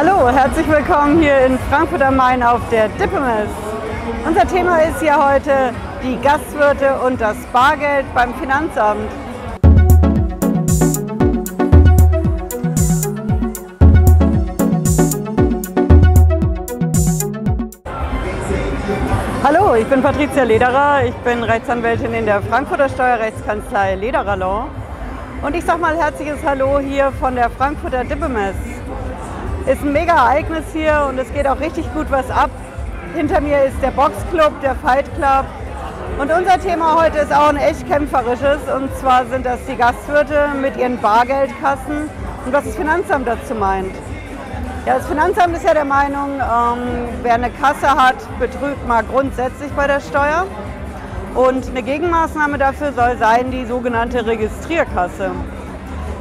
Hallo, herzlich willkommen hier in Frankfurt am Main auf der Dippemess. Unser Thema ist ja heute die Gastwirte und das Bargeld beim Finanzamt. Hallo, ich bin Patricia Lederer. Ich bin Rechtsanwältin in der Frankfurter Steuerrechtskanzlei Lederer Law. Und ich sage mal herzliches Hallo hier von der Frankfurter Dippemess. Ist ein mega Ereignis hier und es geht auch richtig gut was ab. Hinter mir ist der Boxclub, der Fight Club. Und unser Thema heute ist auch ein echt kämpferisches. Und zwar sind das die Gastwirte mit ihren Bargeldkassen und was das Finanzamt dazu meint. Ja, das Finanzamt ist ja der Meinung, ähm, wer eine Kasse hat, betrügt mal grundsätzlich bei der Steuer. Und eine Gegenmaßnahme dafür soll sein die sogenannte Registrierkasse.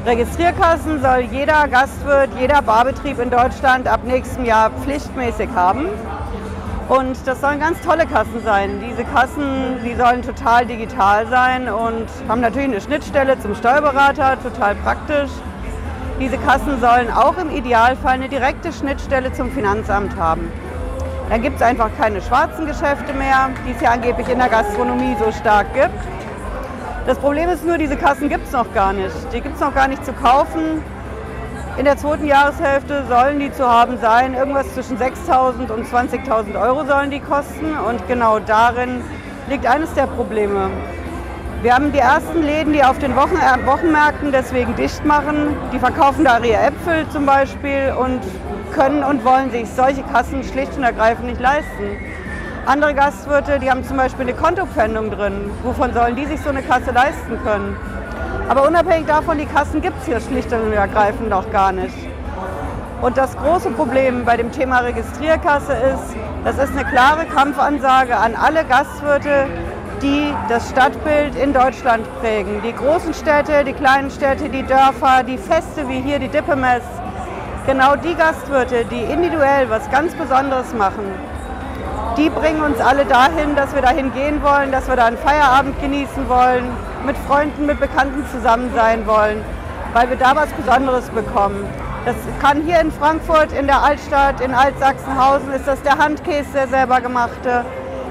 Registrierkassen soll jeder Gastwirt, jeder Barbetrieb in Deutschland ab nächstem Jahr pflichtmäßig haben. Und das sollen ganz tolle Kassen sein. Diese Kassen, die sollen total digital sein und haben natürlich eine Schnittstelle zum Steuerberater, total praktisch. Diese Kassen sollen auch im Idealfall eine direkte Schnittstelle zum Finanzamt haben. Dann gibt es einfach keine schwarzen Geschäfte mehr, die es ja angeblich in der Gastronomie so stark gibt. Das Problem ist nur, diese Kassen gibt es noch gar nicht. Die gibt es noch gar nicht zu kaufen. In der zweiten Jahreshälfte sollen die zu haben sein. Irgendwas zwischen 6.000 und 20.000 Euro sollen die kosten. Und genau darin liegt eines der Probleme. Wir haben die ersten Läden, die auf den Wochen äh, Wochenmärkten deswegen dicht machen. Die verkaufen da ihre Äpfel zum Beispiel und können und wollen sich solche Kassen schlicht und ergreifend nicht leisten. Andere Gastwirte, die haben zum Beispiel eine Kontopfändung drin. Wovon sollen die sich so eine Kasse leisten können? Aber unabhängig davon, die Kassen gibt es hier schlicht und ergreifend noch gar nicht. Und das große Problem bei dem Thema Registrierkasse ist, das ist eine klare Kampfansage an alle Gastwirte, die das Stadtbild in Deutschland prägen. Die großen Städte, die kleinen Städte, die Dörfer, die Feste wie hier die Dippemess. Genau die Gastwirte, die individuell was ganz Besonderes machen, die bringen uns alle dahin, dass wir dahin gehen wollen, dass wir da einen Feierabend genießen wollen, mit Freunden, mit Bekannten zusammen sein wollen, weil wir da was Besonderes bekommen. Das kann hier in Frankfurt, in der Altstadt, in Altsachsenhausen, ist das der Handkäse, der selber gemachte.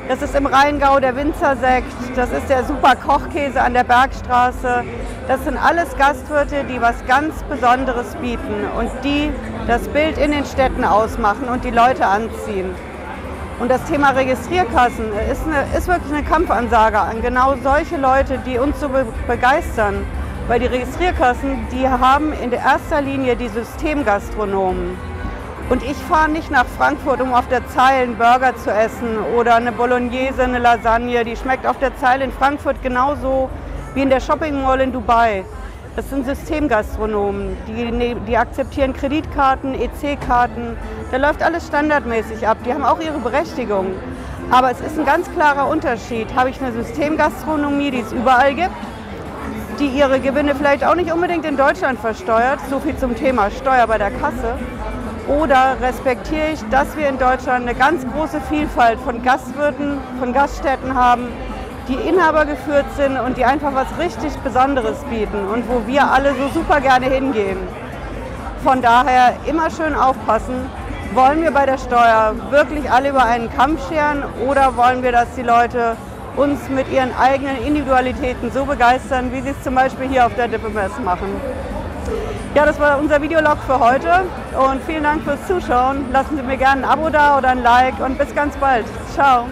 Das ist im Rheingau der Winzersekt, das ist der super Kochkäse an der Bergstraße. Das sind alles Gastwirte, die was ganz Besonderes bieten und die das Bild in den Städten ausmachen und die Leute anziehen. Und das Thema Registrierkassen ist, eine, ist wirklich eine Kampfansage an genau solche Leute, die uns so begeistern. Weil die Registrierkassen, die haben in erster Linie die Systemgastronomen. Und ich fahre nicht nach Frankfurt, um auf der Zeile einen Burger zu essen oder eine Bolognese, eine Lasagne. Die schmeckt auf der Zeile in Frankfurt genauso wie in der Shopping Mall in Dubai. Das sind Systemgastronomen, die, ne, die akzeptieren Kreditkarten, EC-Karten. Da läuft alles standardmäßig ab. Die haben auch ihre Berechtigung. Aber es ist ein ganz klarer Unterschied. Habe ich eine Systemgastronomie, die es überall gibt, die ihre Gewinne vielleicht auch nicht unbedingt in Deutschland versteuert, so viel zum Thema Steuer bei der Kasse, oder respektiere ich, dass wir in Deutschland eine ganz große Vielfalt von Gastwirten, von Gaststätten haben, die Inhaber geführt sind und die einfach was richtig Besonderes bieten und wo wir alle so super gerne hingehen. Von daher immer schön aufpassen. Wollen wir bei der Steuer wirklich alle über einen Kamm scheren oder wollen wir, dass die Leute uns mit ihren eigenen Individualitäten so begeistern, wie sie es zum Beispiel hier auf der Dippemess machen? Ja, das war unser Videolog für heute und vielen Dank fürs Zuschauen. Lassen Sie mir gerne ein Abo da oder ein Like und bis ganz bald. Ciao.